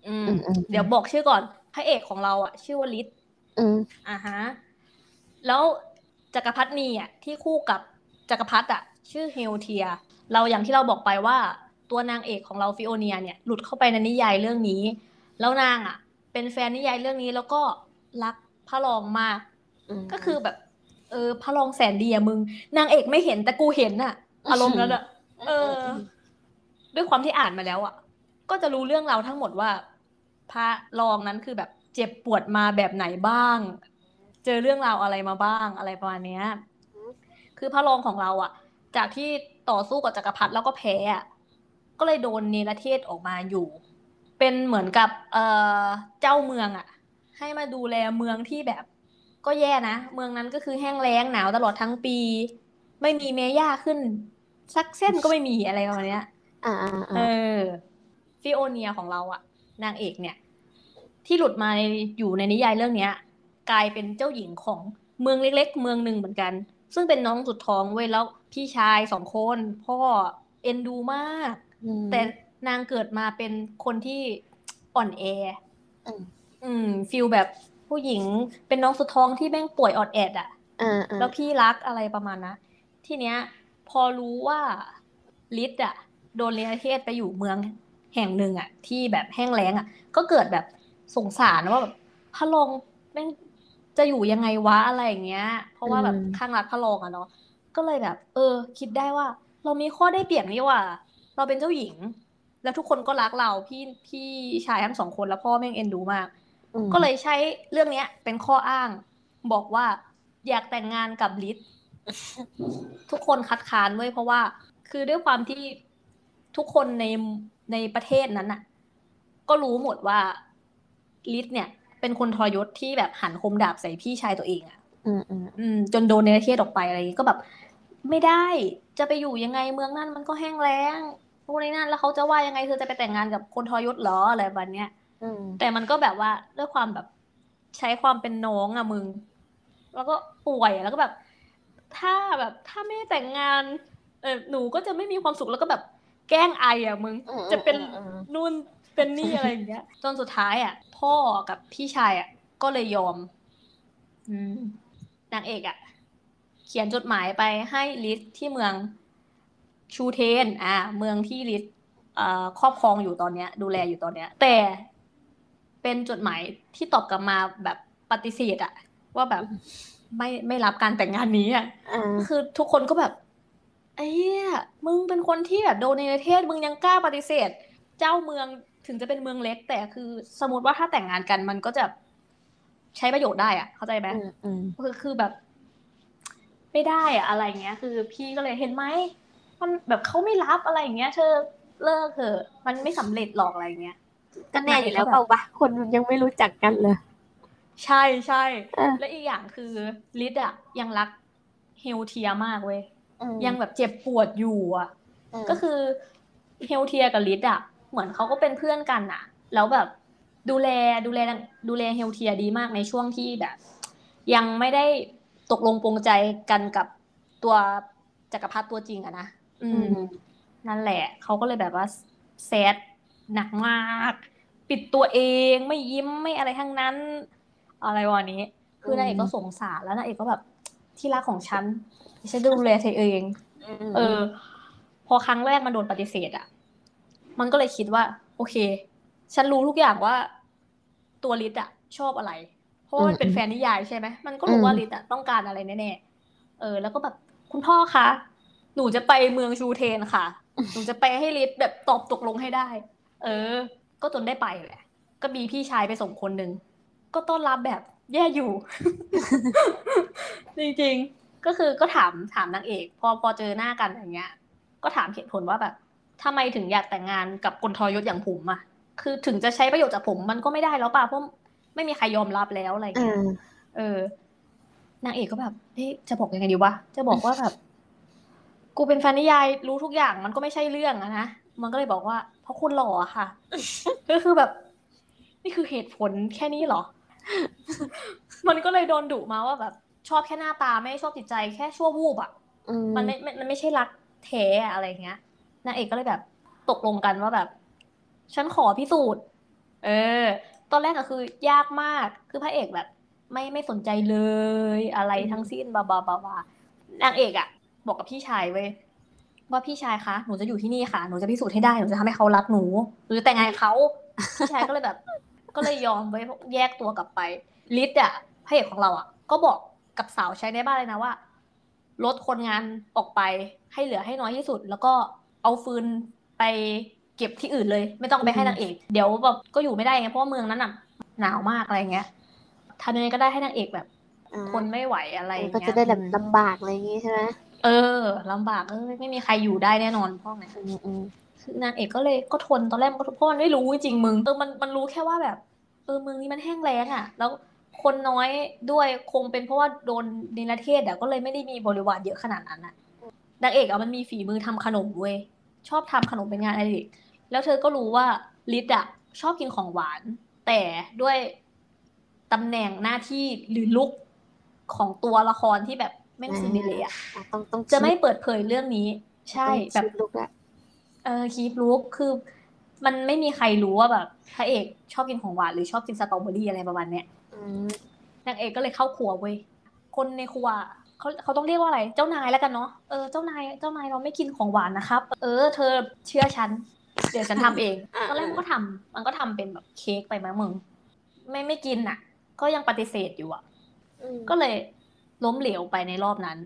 อืมอืมอืม เดี๋ยวบอกชื่อก่อน พระเอกของเราอะ ชื่อว่าลิศอืมอ่าฮะ แล้ว จักรพรรดินีอะที่คู่กับจักรพรรดิอะชื่อเฮลเทีย เราอย่างที่เราบอกไปว่าตัวนางเอกของเราฟิโอเนียเนี่ยหลุดเข้าไปในนิยายเรื่องนี้ แล้วนางอะ เป็นแฟนนิยายเรื่องนี้แล้วก็รักพระรองมากมก็คือแบบ เออพระรองแสนดีอะมึง นางเอกไม่เห็นแต่กูเห็นอะอารมณ์นั้นอะเออ ด้วยความที่อ่านมาแล้วอะก็จะรู้เรื่องราวทั้งหมดว่า พระรองนั้นคือแบบเจ็บปวดมาแบบไหนบ้าง เจอเรื่องราวอะไรมาบ้างอะไรประมาณเนี้ย คือพระรองของเราอะจากที่ต่อสู้กับจักรพรรดิแล้วก็แพ้อะก็เลยโดนเนรเทศออกมาอยู่ เป็นเหมือนกับเอ่อเจ้าเมืองอะให้มาดูแลเมืองที่แบบ ก็แย่นะ เมืองนั้นก็คือแห้งแล้งหนาวตลอดทั้งปี ไม่มีเมย่าขึ้น สักเส้นก็ไม่มีอะไรประมาณเนี้ยอ่าอ่าเออ่าอฟิโอเนียของเราอะนางเอกเนี่ย ที่หลุดมาในอยู่ในนิยายเรื่องเนี้ย กลายเป็นเจ้าหญิงของเมืองเล็ก ๆ เมืองหนึ่งเหมือนกัน ซึ่งเป็นน้องสุดท้องเว้ยแล้วพี่ชายสองคนพ่อเอ็นดูมากอืมแต่นางเกิดมาเป็นคนที่อ่อนแออืมอืม feel แบบผู้หญิงเป็นน้องสุดท้องที่แม่งป่วยออดแอดอะอ่าอ่าแล้วพี่รักอะไรประมาณนะทีเนี้ย พอรู้ว่าลิศอะโดนเนรเทศไปอยู่เมืองแห่งหนึ่งอะที่แบบแห้งแล้งอะก็เกิดแบบสงสารว่าแบบพระลองแม่ง จะอยู่ยังไงวะอะไรอย่างเงี้ย เพราะว่าแบบข้างรักพระลองอะเนาะก็เลยแบบ เออ คิดได้ว่า เรามีข้อได้เปรียบนี่ว่า เราเป็นเจ้าหญิง แล้วทุกคนก็รักเราพี่พี่ชายทั้งสองคนแล้วพ่อแม่งเอ็นดูมากอืมก็เลยใช้เรื่องเนี้ย เป็นข้ออ้าง บอกว่าอยากแต่งงานกับลิศทุกคนคัดค้านเว้ยเพราะว่า คือด้วยความที่ทุกคนในในประเทศนั้นน่ะก็รู้หมดว่าลิศเนี่ย เป็นคนทรยศที่แบบหันคมดาบใส่พี่ชายตัวเองอะอืมอืมอืมจนโดนเนรเทศออกไปอะไรอย่างงี้ก็แบบ ไม่ได้จะไปอยู่ยังไงเมืองนั่นมันก็แห้งแล้งพวกนี้นั่นแล้วเขาจะว่ายังไงเธอจะไปแต่งงานกับคนทรยศเหรออะไรแบบเนี้ยอืมแต่มันก็แบบว่าด้วยความแบบใช้ความเป็นน้องอะมึง แล้วก็ป่วยแล้วก็แบบ ถ้าแบบถ้าไม่ได้แต่งงาน เออหนูก็จะไม่มีความสุขแล้วก็แบบแกล้งไออะมึงอืมจะเป็นอืมอืมนู่น เป็นนี่อะไรอย่างเงี้ยจนสุดท้ายอะพ่อกับพี่ชายอะก็เลยยอม อืมนางเอกอะเขียนจดหมายไปให้ลิศที่เมืองชูเทน อ่า เมืองที่ลิศเอ่อครอบครองอยู่ตอนเนี้ย ดูแลอยู่ตอนเนี้ย แต่เป็นจดหมายที่ตอบกลับมาแบบปฏิเสธอะว่าแบบไม่ไม่รับการแต่งงานนี้อะอ่าคือทุกคนก็แบบไอ้เหี้ยมึงเป็นคนที่แบบโดนในประเทศมึงยังกล้าปฏิเสธ เจ้าเมือง ถึงจะเป็นเมืองเล็ก แต่คือสมมติว่าถ้าแต่งงานกันมันก็จะใช้ประโยชน์ได้อะเข้าใจไหมอืมอืมคือคือแบบ ไม่ได้อะอะไรเงี้ย คือ พี่ก็เลยเห็นไหมมันแบบเขาไม่รับอะไรอย่างเงี้ย เธอเลิกเถอะมันไม่สำเร็จหรอกอะไรเงี้ยก็แน่อยู่แล้วเปล่าวะคนมันยังไม่รู้จักกันเลย ใช่ใช่เออและอีกอย่างคือลิดอะยังรักเฮลเทียมากเว้ยอืมยังแบบเจ็บปวดอยู่อะมก็คือเฮลเทียกับลิดอะ เหมือนเขาก็เป็นเพื่อนกันอะแล้วแบบดูแลดูแลดูแลเฮลเทียดีมากในช่วงที่แบบ ยังไม่ได้ตกลงปรงใจกันกับตัวจักรพรรดิตัวจริงอะนะอือืมมนั่นแหละเขาก็เลยแบบว่าแซดหนักมาก ปิดตัวเองไม่ยิ้มไม่อะไรทั้งนั้น อะไรวะนี้ คือนางเอกก็สงสารแล้วนางเอกก็แบบที่รักของฉันฉันจะดูแลเธอเองมเออ พอครั้งแรกมันโดนปฏิเสธอะ มันก็เลยคิดว่า โอเค ฉันรู้ทุกอย่างว่า ตัวลิศอะชอบอะไร เพราะว่ามันเป็นแฟนนิยายใช่ไหมมันก็รู้ว่าลิศอะต้องการอะไรแน่ๆเออ แล้วก็แบบคุณพ่อคะหนูจะไปเมืองชูเทนค่ะ หนูจะไปให้ลิศแบบตอบตกลงให้ได้ เออ ก็จนได้ไปแหละ ก็มีพี่ชายไปส่งคนหนึ่งก็ต้อนรับแบบแย่อยู่ จริงๆ ก็คือก็ถามถามนางเอก พอพอเจอหน้ากันอย่างเงี้ย ก็ถามเหตุผลว่าแบบ ทำไมถึงอยากแต่งงานกับคนทรยศอย่างผมอะคือถึงจะใช้ประโยชน์จากผมมันก็ไม่ได้แล้วป่ะเพราะไม่มีใครยอมรับแล้วอะไรอ่เงี้ยาเออนางเอกก็แบบเฮ้ยจะบอกยังไงดีวะจะบอกว่าแบบ กูเป็นแฟนนิยายรู้ทุกอย่างมันก็ไม่ใช่เรื่องอะนะมันก็เลยบอกว่า เพราะคุณหล่ออะค่ะ ก็คือแบบ นี่คือเหตุผลแค่นี้เหรอ มันก็เลยโดนดุมาว่าแบบ ชอบแค่หน้าตาไม่ได้ชอบจิตใจแค่ชั่ววูบอะอืมมันไม่ไม่มันไม่ใช่รักแท้อะอะไรเงี้ย นางเอกก็เลยแบบตกลงกันว่าแบบ ฉันขอพิสูจน์ เออ ตอนแรกก็คือยากมาก คือพระเอกแบบ ไม่ไม่สนใจเลยอะไรทั้งสิ้นบาบาบาบานางเอกอะบอกกับพี่ชายเว้ยว่าพี่ชายคะ หนูจะอยู่ที่นี่ค่ะ หนูจะพิสูจน์ให้ได้ หนูจะทำให้เขารักหนู หนูจะแต่งงานกับเขา พี่ชายก็เลยแบบ ก็เลยยอมไว้แยกตัวกลับไปลิศอะพระเอกของเราอะก็บอกกับสาวใช้ในบ้านเลยนะว่า ลดคนงานออกไปให้เหลือให้น้อยที่สุด แล้วก็ เอาฟืนไปเก็บที่อื่นเลย ไม่ต้องไปให้นางเอก เดี๋ยวแบบก็อยู่ไม่ได้ไงเพราะว่าเมืองนั้นน่ะหนาวมากอะไรเงี้ยทำยังไงก็ได้ให้นางเอกแบบอ่าทนไม่ไหวอะไรอย่างก็เงี้ยจะได้แบบลำบากอะไรอย่างงี้ใช่ไหมเออลำบากเออไม่มีใครอยู่ได้แน่นอนพวกเนี้ยอืมอืมคือนางเอกก็เลยก็ทนตอนแรกมันก็ทนเพราะมันไม่รู้จริงๆมึงเออมันมันรู้แค่ว่าแบบ เออเมืองนี้มันแห้งแล้งอะ แล้วคนน้อยด้วยคงเป็นเพราะว่าโดนนิรเทศอะก็เลยไม่ได้มีบริวารเยอะขนาดนั้นอะ นางเอกอะมันมีฝีมือทำขนมเว้ยชอบทำขนมเป็นงานอดิเรกแล้วเธอก็รู้ว่าลิศอะชอบกินของหวาน แต่ด้วยตำแหน่งหน้าที่หรือลุกของตัวละครที่แบบแม่งอ่าซินเดอเรลล่าอะต้องต้องจะไม่คิดเปิดเผยเรื่องนี้ ใช่ต้องแบบคิดลุกละเออคีปลุกคือมันไม่มีใครรู้ว่าแบบพระเอกชอบกินของหวานหรือชอบกินสตรอเบอรี่อะไรประมาณเนี้ยอืมนางเอกก็เลยเข้าครัวเว้ยคนในครัว เขาเขาต้องเรียกว่าอะไร เจ้านายแล้วกันเนาะเออเจ้านายเจ้านายเราไม่กินของหวานนะครับ เออ เธอเชื่อฉันเดี๋ยวฉันทำเองอ่าตอนแรกมันก็ทำมันก็ทำเป็นแบบเค้กไปมั้งมึง ไม่ไม่กินอะ ก็ยังปฏิเสธอยู่อะอืมก็เลยล้มเหลวไปในรอบนั้น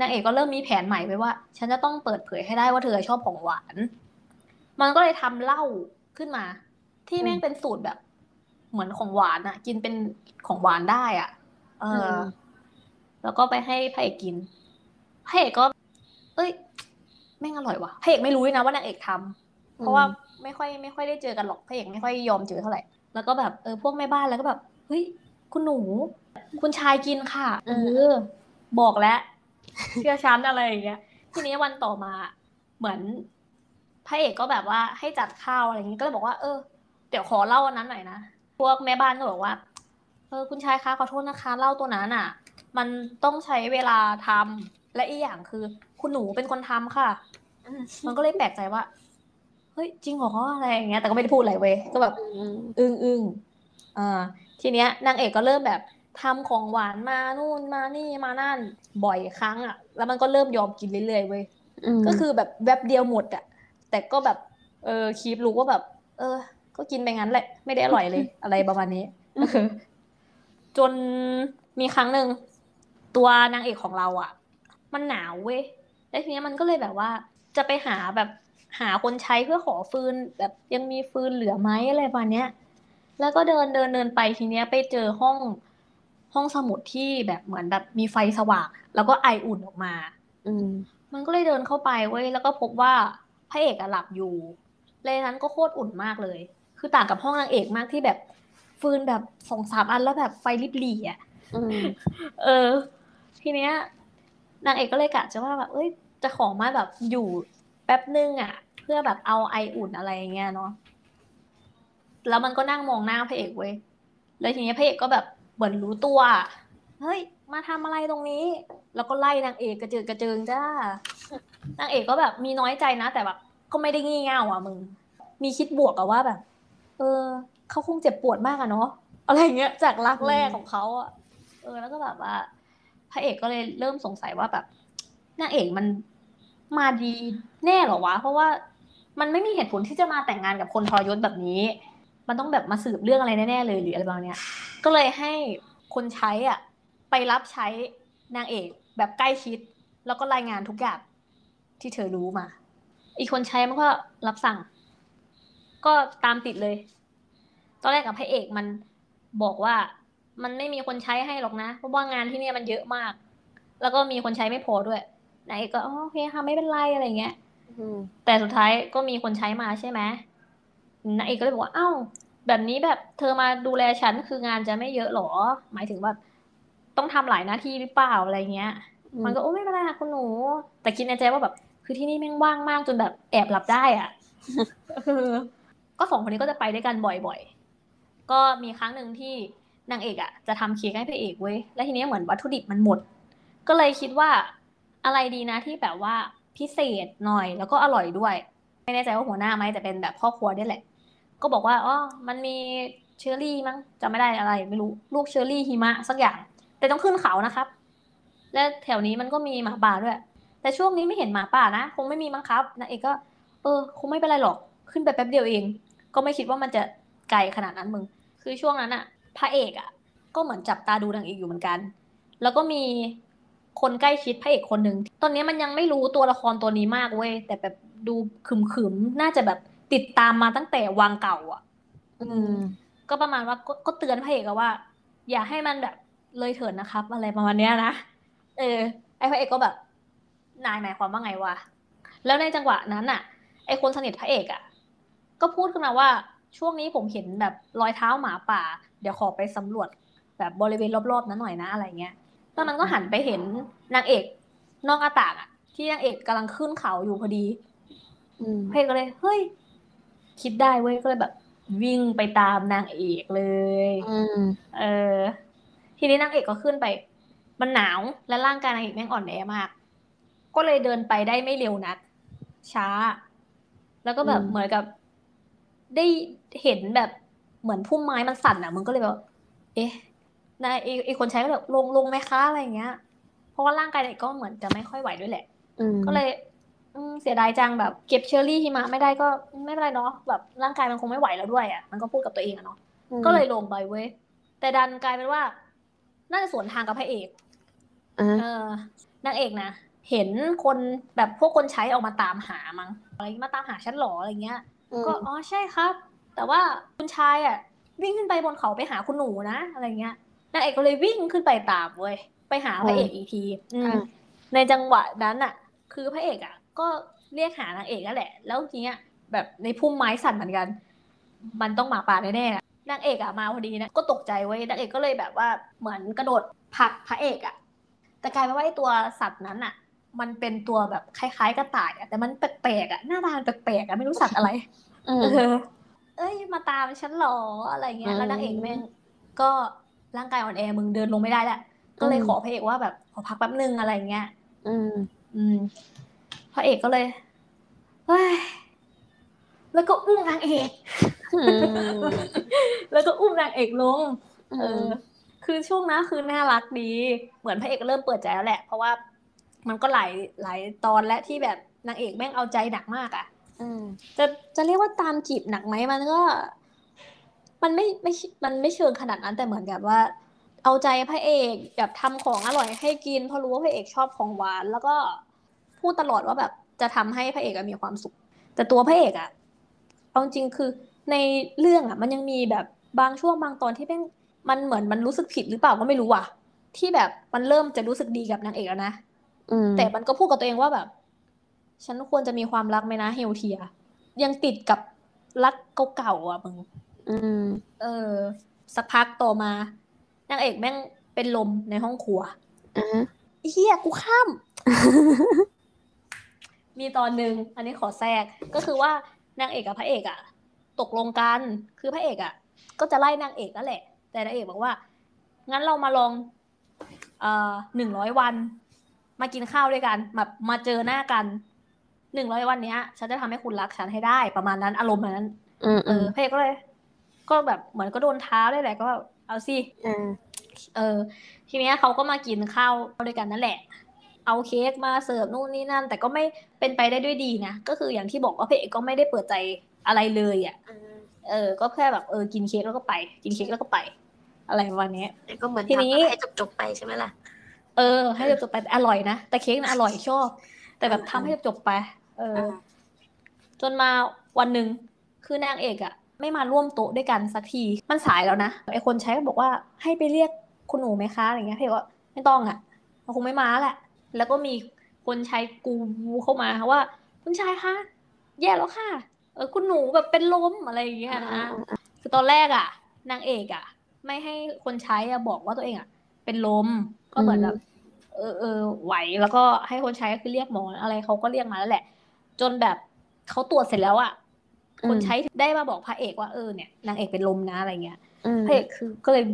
นางเอกก็เริ่มมีแผนใหม่ไว้ว่า ฉันจะต้องเปิดเผยให้ได้ว่าเธอชอบของหวาน มันก็เลยทำเหล้าขึ้นมา ที่แม่งเป็นสูตรแบบ เหมือนของหวานอะกินเป็นของหวานได้อะเอออม แล้วก็ไปให้พระเอกกินพระเอกก็ เอ้ยแม่งอร่อยว่ะพระเอกไม่รู้ด้วยนะว่านางเอกทำเพราะว่าไม่ค่อยไม่ค่อยได้เจอกันหรอกพระเอกไม่ค่อยยอมเจอเท่าไหร่แล้วก็แบบเออพวกแม่บ้านแล้วก็แบบเฮ้ยคุณหนู คุณชายกินค่ะเออบอกแล้วเชื่อฉันอะไรอย่างเงี้ยทีนี้วันต่อมาเหมือนพระเอกก็แบบว่าให้จัดข้าวอะไรอย่างงี้ก็เลยบอกว่าเออเดี๋ยวขอเล่าอันนั้นหน่อยนะพวกแม่บ้านก็บอกว่า เออคุณชายคะขอโทษนะคะเหล้าตัวนั้นอะ มันต้องใช้เวลาทำและอีกอย่างคือ คุณหนูเป็นคนทำค่ะอืมมันก็เลยแปลกใจว่า เฮ้ย จริงเหรออะไรอย่างเงี้ย แต่ก็ไม่ได้พูดอะไรเว้ยก็แบบอืมอึ้งอึ้งอ่าทีเนี้ยนางเอกก็เริ่มแบบทำของหวานมานู่นมานี่มานั่นบ่อยครั้งอะ แล้วมันก็เริ่มยอมกินเรื่อยๆเว้ยมก็คือแบบแวบเดียวหมดอะ แต่ก็แบบ เออคีปรู้ว่าแบบ เออ ก็กินไปงั้นแหละ ไม่ได้อร่อยเลย อะไรประมาณนี้เออจนมีครั้งหนึ่ง ตัวนางเอกของเราอะ มันหนาวเว้ยแล้วทีเนี้ยมันก็เลยแบบว่าจะไปหาแบบหาคนใช้เพื่อขอฟืนแบบยังมีฟืนเหลือไหมอะไรประมาณเนี้ยแล้วก็เดินเดินเดินไปทีเนี้ยไปเจอห้องห้องสมุดที่แบบเหมือนแบบมีไฟสว่าง แล้วก็ไออุ่นออกมา อืม มันก็เลยเดินเข้าไปเว้ยแล้วก็พบว่าพระเอกอะหลับอยู่เลยนั้นก็โคตรอุ่นมากเลย คือต่างกับห้องนางเอกมากที่แบบฟืนแบบสองสามอันแล้วแบบไฟริบหรี่อะอืมเออ ทีเนี้ยนางเอกก็เลยกะจะว่าแบบ เอ้ย จะขอมาแบบอยู่แป๊บนึงอะเพื่อแบบเอาไออุ่นอะไรอย่างเงี้ยเนาะแล้วมันก็นั่งมองหน้าพระเอกเว้ยแล้วทีเนี้ยพระเอกก็แบบเหมือนรู้ตัว เฮ้ย มาทำอะไรตรงนี้ แล้วก็ไล่นางเอกกระเจิงกระเจิงจ้านางเอกก็แบบมีน้อยใจนะ แต่แบบก็ไม่ได้งี่เง่าอะมึง มีคิดบวกอะว่าแบบ เออเขาคงเจ็บปวดมากอะเนาะอะไรเงี้ยจากรักแรกของเขาอะเออ แล้วก็แบบว่า พระเอกก็เลยเริ่มสงสัยว่าแบบนางเอกมันมาดีแน่หรอวะ เพราะว่ามันไม่มีเหตุผลที่จะมาแต่งงานกับคนทรยศแบบนี้ มันต้องแบบมาสืบเรื่องอะไรแน่ๆเลยหรืออะไรประมาณเนี้ยก็เลยให้คนใช้อะ ไปรับใช้นางเอกแบบใกล้ชิด แล้วก็รายงานทุกอย่างที่เธอรู้มา อีกคนใช้มันก็รับสั่ง ก็ตามติดเลย ตอนแรกกับพระเอกมันบอกว่า มันไม่มีคนใช้ให้หรอกนะ เพราะว่างานที่เนี่ยมันเยอะมาก แล้วก็มีคนใช้ไม่พอด้วยนายเอกก็อ๋อโอเคค่ะไม่เป็นไรอะไรเงี้ยอืมแต่สุดท้ายก็มีคนใช้มาใช่ไหมนายเอกก็เลยบอกว่าเอ้า แบบนี้แบบเธอมาดูแลฉันคืองานจะไม่เยอะหรอ หมายถึงว่าต้องทำหลายหน้าที่หรือเปล่าอะไรเงี้ย มันก็โอ้ไม่เป็นไรค่ะคุณหนู แต่คิดในใจว่าแบบ คือที่นี่แม่งว่างมากจนแบบแอบหลับได้อะเออก็สองคนนี้ก็จะไปด้วยกันบ่อยๆ ก็มีครั้งหนึ่งที่ นางเอกอะจะทำเค้กให้พระเอกเว้ยแล้วทีนี้เหมือนวัตถุดิบมันหมด ก็เลยคิดว่าอะไรดีนะที่แบบว่าพิเศษหน่อยแล้วก็อร่อยด้วย ไม่แน่ใจว่าหัวหน้าไหมแต่เป็นแบบพ่อครัวเนี่แหละ ก็บอกว่าอ๋อมันมีเชอร์รี่มั้งจำไม่ได้อะไร ไม่รู้ลูกเชอร์รี่หิมะสักอย่าง แต่ต้องขึ้นเขานะครับ และแถวนี้มันก็มีหมาป่าด้วย แต่ช่วงนี้ไม่เห็นหมาป่านะ คงไม่มีมั้งครับนางเอกก็ เออ คงไม่เป็นไรหรอกขึ้นไปแป๊บเดียวเอง ก็ไม่คิดว่ามันจะไกลขนาดนั้นมึง คือช่วงนั้นอะ พระเอกอะก็เหมือนจับตาดูนางเอกอยู่เหมือนกัน แล้วก็มีคนใกล้ชิดพระเอกคนหนึ่งตอนนี้มันยังไม่รู้ตัวละครตัวนี้มากเว้ยแต่แบบดูขึมๆน่าจะแบบติดตามมาตั้งแต่วังเก่าอะอืม ก็ประมาณว่าก็ก็เตือนพระเอกอะว่า อย่าให้มันแบบเลยเถิดนะครับ อะไรประมาณเนี้ยนะเออ ไอ้พระเอกก็แบบ นายหมายความว่าไงวะแล้วในจังหวะนั้นอะไอ้คนสนิทพระเอกอะก็พูดขึ้นมาว่าช่วงนี้ผมเห็นแบบรอยเท้าหมาป่า เดี๋ยวขอไปสำรวจแบบบริเวณรอบๆนั้นหน่อยนะอะไรเงี้ยตอนนั้นก็หันไปเห็นนางเอก นอกหน้าต่างอะที่นางเอกกำลังขึ้นเขาอยู่พอดีอืมพระเอกก็เลย เฮ้ย คิดได้เว้ยก็เลยแบบ วิ่งไปตามนางเอกเลยอืมเออ ทีนี้นางเอกก็ขึ้นไป มันหนาวและร่างกายนางเอกแม่งอ่อนแอมาก ก็เลยเดินไปได้ไม่เร็วนัก ช้า แล้วก็แบบอืมเหมือนกับ ได้เห็นแบบ เหมือนพุ่มไม้มันสั่นอะมึงก็เลยแบบ เอ๊ะนายไอ้ไอ้คนใช้ก็แบบลงลงไหมคะอะไรอย่างเงี้ย เพราะว่าร่างกายเด็กก็เหมือนจะไม่ค่อยไหวด้วยแหละอืมก็เลยอืมเสียดายจังแบบเก็บเชอร์รี่หิมะไม่ได้ก็ไม่เป็นไรเนาะแบบร่างกายมันคงไม่ไหวแล้วด้วยอะมันก็พูดกับตัวเองอะเนาะอืมก็เลยลงไปเว้ยแต่ดันกลายเป็นว่า น่าจะสวนทางกับพระเอกอ่าเออนางเอกนะเห็นคนแบบพวกคนใช้ออกมาตามหามั้งอะไรมาตามหาฉันเหรออะไรเงี้ย ก็อ๋อใช่ครับ แต่ว่าคุณชายอะวิ่งขึ้นไปบนเขาไปหาคุณหนูนะอะไรเงี้ยนางเอกก็เลยวิ่งขึ้นไปตามเว้ยไปหาพระเอกอีกทีอืมอ่าในจังหวะนั้นอะ คือพระเอกอะ ก็เรียกหานางเอกนั่นแหละ แล้วทีเนี้ยแบบในพุ่มไม้สั่นเหมือนกัน มันต้องหมาป่าแน่ๆอะนางเอกอะมาพอดีนะก็ตกใจเว้ยนางเอกก็เลยแบบว่าเหมือนกระโดดผลักพระเอกอะแต่กลายเป็นว่าไอ้ตัวสัตว์นั้นอะ มันเป็นตัวแบบคล้ายๆกระต่ายอะแต่มันแปลกๆอะหน้าตามันแปลกๆอะไม่รู้สัตว์อะไรอืมเออ เอ้ยมาตามฉันเหรออะไรเงี้ยแล้วนางเอกแม่งก็ร่างกายอ่อนแอมึงเดินลงไม่ได้แล้วก็เลยอืมขอพระเอกว่าแบบขอพักแป๊บนึงอะไรเงี้ยอืม อืมพระเอกก็เลยเฮ้ยแล้วก็อุ้มนางเอกอืมแล้วก็อุ้มนางเอกลงเออือมคือช่วงนั้นคือน่ารักดี เหมือนพระเอกเริ่มเปิดใจแล้วแหละ เพราะว่ามันก็หลายหลายตอนและที่แบบนางเอกแม่งเอาใจหนักมากอะ่ะ อืมจะจะเรียกว่าตามจีบหนักไหมมันก็ มันไม่ไม่ใช่มันไม่เชิงขนาดนั้นแต่เหมือนกับว่า เอาใจพระเอกแบบทำของอร่อยให้กินเพราะรู้ว่าพระเอกชอบของหวาน แล้วก็พูดตลอดว่าแบบจะทำให้พระเอกอะมีความสุข แต่ตัวพระเอกอะเอาจริงๆคือในเรื่องอะมันยังมีแบบบางช่วงบางตอนที่แม่งมันเหมือนมันรู้สึกผิดหรือเปล่าก็ไม่รู้อะที่แบบมันเริ่มจะรู้สึกดีกับนางเอกแล้วนะอืมแต่มันก็พูดกับตัวเองว่าแบบ ฉันควรจะมีความรักไหมนะเฮลเทีย ยังติดกับรักเก่าๆอะมึงอืมเออ สักพักต่อมานางเอกแม่งเป็นลมในห้องครัวอ่าเฮียกูข้าม มีตอนหนึ่งอันนี้ขอแทรกก็คือว่านางเอกกับพระเอกอะตกลงกันคือพระเอกอะก็จะไล่นางเอกนั่นแหละ แต่นางเอกบอกว่า งั้นเรามาลองเอ่อหนึ่งร้อยวัน มากินข้าวด้วยกันแบบมาเจอหน้ากัน หนึ่งร้อยวันเนี้ย ฉันจะทำให้คุณรักฉันให้ได้ประมาณนั้นอารมณ์แบบนั้นอืมเออพระเอกก็เลย ก็แบบเหมือนก็โดนท้าด้วยแหละก็แบบเอาสิอ่าเออ ทีเนี้ยเขาก็มากินข้าวด้วยกันนั่นแหละ เอาเค้กมาเสิร์ฟนู่นนี่นั่น แต่ก็ไม่เป็นไปได้ด้วยดีนะก็คืออย่างที่บอกว่าพระเอกก็ไม่ได้เปิดใจอะไรเลยอะเออ ก็แค่แบบเออกินเค้กแล้วก็ไป กินเค้กแล้วก็ไป อะไรประมาณเนี้ยแต่ก็เหมือนทีนี้ทำให้จบๆไปใช่ไหมล่ะเออ ให้จบๆไปแต่อร่อยนะแต่เค้กน่ะอร่อยชอบแต่แบบทำให้จบๆไป เออ จนมาวันหนึ่งคือนางเอกอะไม่มาร่วมโต๊ะด้วยกันสักที มันสายแล้วนะไอคนใช้ก็บอกว่าให้ไปเรียกคุณหนูไหมคะอะไรเงี้ยเพก็ไม่ต้องอะมันคงไม่มาแหละ แล้วก็มีคนใช้กูเข้ามาว่าคุณชายคะแย่แล้วค่ะ เออคุณหนูแบบเป็นลมอะไรอย่างเงี้ยนะคือตอนแรกอะนางเอกอะไม่ให้คนใช้อะบอกว่าตัวเองอะเป็นลมก็เหมือนแบบเออเออไหวแล้วก็ให้คนใช้ก็คือเรียกหมออะไรเขาก็เรียกมาแล้วแหละ จนแบบเขาตรวจเสร็จแล้วอะอืมคนใช้ได้มาบอกพระเอกว่าเออเนี่ยนางเอกเป็นลมนะอะไรเงี้ยอืมพระเอกคือก็เลย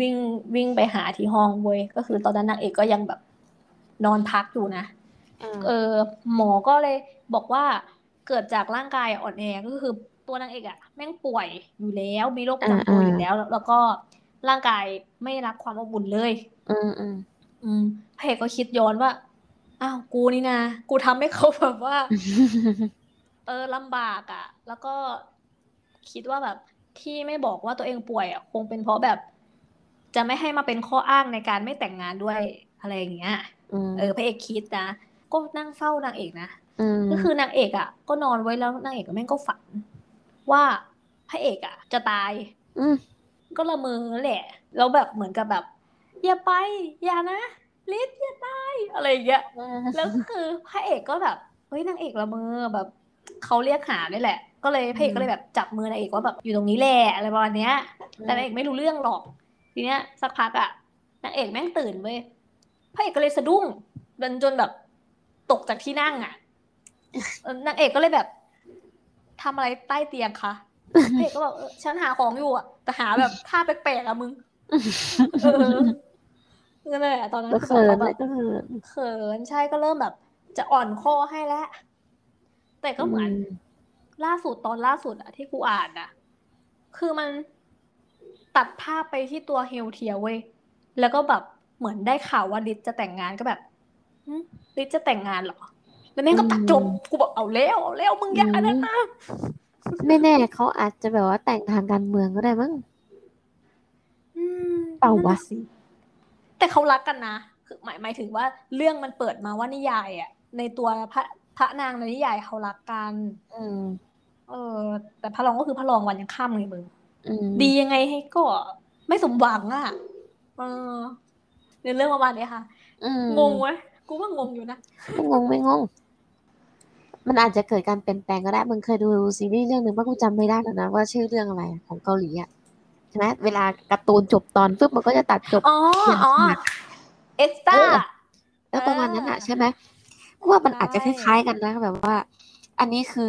วิ่งวิ่งไปหาที่ห้องเว้ยก็คือตอนนั้นนางเอกก็ยังแบบนอนพักอยู่นะเออ หมอก็เลยบอกว่าเกิดจากร่างกายอ่อนแอก็คือตัวนางเอกอะแม่งป่วยอยู่แล้วมีโรคประจำตัวอยู่แล้ว แล้วก็ร่างกายไม่รับความอบอุ่นเลย อืมอืมอืมพระเอกก็คิดย้อนว่า อ้าวกูนี่นะกูทำให้เขาแบบว่า เออลำบากอะ่ะ แล้วก็คิดว่าแบบที่ไม่บอกว่าตัวเองป่วยอะ่ะ คงเป็นเพราะแบบ จะไม่ให้มาเป็นข้ออ้างในการไม่แต่งงานด้วยอะไรอย่างเงี้ยอืมเออพระเอกคิดนะก็นั่งเฝ้านางเอกนะอืมก็คือนางเอกอะ่ะ ก็นอนไว้แล้วนางเอกก็แม่งก็ฝัน ว่าพระเอกอะ่ะ จะตาย อืมก็ละเมอแหละ แล้วแบบเหมือนกับแบบ อย่าไป อย่านะ ลิศอย่าตายอะไรอย่างเงี้ยแล้วคือพระเอกก็แบบเฮ้ยนางเอกละเมอแบบเขาเรียกหาด้วยแหละ ก็เลยพระเอกก็เลยแบบจับมือนางเอกว่าแบบอยู่ตรงนี้แหละอะไรประมาณเนี้ย แต่นางเอกไม่รู้เรื่องหรอก ทีเนี้ยสักพักอะนางเอกแม่งตื่นเว้ยพระเอกก็เลยสะดุ้งจนจนแบบตกจากที่นั่งอะเออนางเอกก็เลยแบบทำอะไรใต้เตียงคะพระเอกก็บอกเออฉันหาของอยู่อะแต่หาแบบท่าแปลกๆอะมึง เออนั่นแหละตอนนั้นก็คือเขิแบบนว่าเลแบยบก็เขินเขินใช่ก็เริ่มแบบ จะอ่อนข้อให้แล้ว แต่ก็เหมือนอืมล่าสุดตอนล่าสุดอะที่กูอ่านอะคือมันตัดภาพไปที่ตัวเฮลเทียเว้ยแล้วก็แบบเหมือนได้ข่าวว่าลิซจะแต่งงานก็แบบหึลิซจะแต่งงานเหรอ แล้วแม่งก็ตัดจบกูบอกเอาแล้วเอาแล้วมึงอย่านะนะไม่แน่เขาอาจจะแบบว่าแต่งทางการเมืองก็ได้มั้งอืมเปล่าวะนั่นน่สิ แต่เขารักกันนะคือหมายหมายถึงว่าเรื่องมันเปิดมาว่านิยายอะ ในตัวพระพระนางในนิยายเขารักกัน อืม เออ แต่พระรองก็คือพระรองวันยังค่ำไงมึงอืมดียังไงให้ก็ไม่สมหวังอะเออในเรื่องประมาณนี้ค่ะอืมงงไหมกูว่างงอยู่นะไม่งงไม่งง มันอาจจะเกิดการเปลี่ยนแปลงก็ได้มึงเคยดูซีรีส์เรื่องหนึ่งว่ากูจำไม่ได้แล้วนะว่าชื่อเรื่องอะไรอะของเกาหลีอะใช่ไหมเวลาการ์ตูนจบตอนปุ๊บมันก็จะตัดจบอ๋ออ๋อเอ็กซ์ต้าเออเออประมาณนั้นอะใช่ไหมกูว่ามันอาจจะคใช่ล้ายๆกันนะแบบว่า อันนี้คือ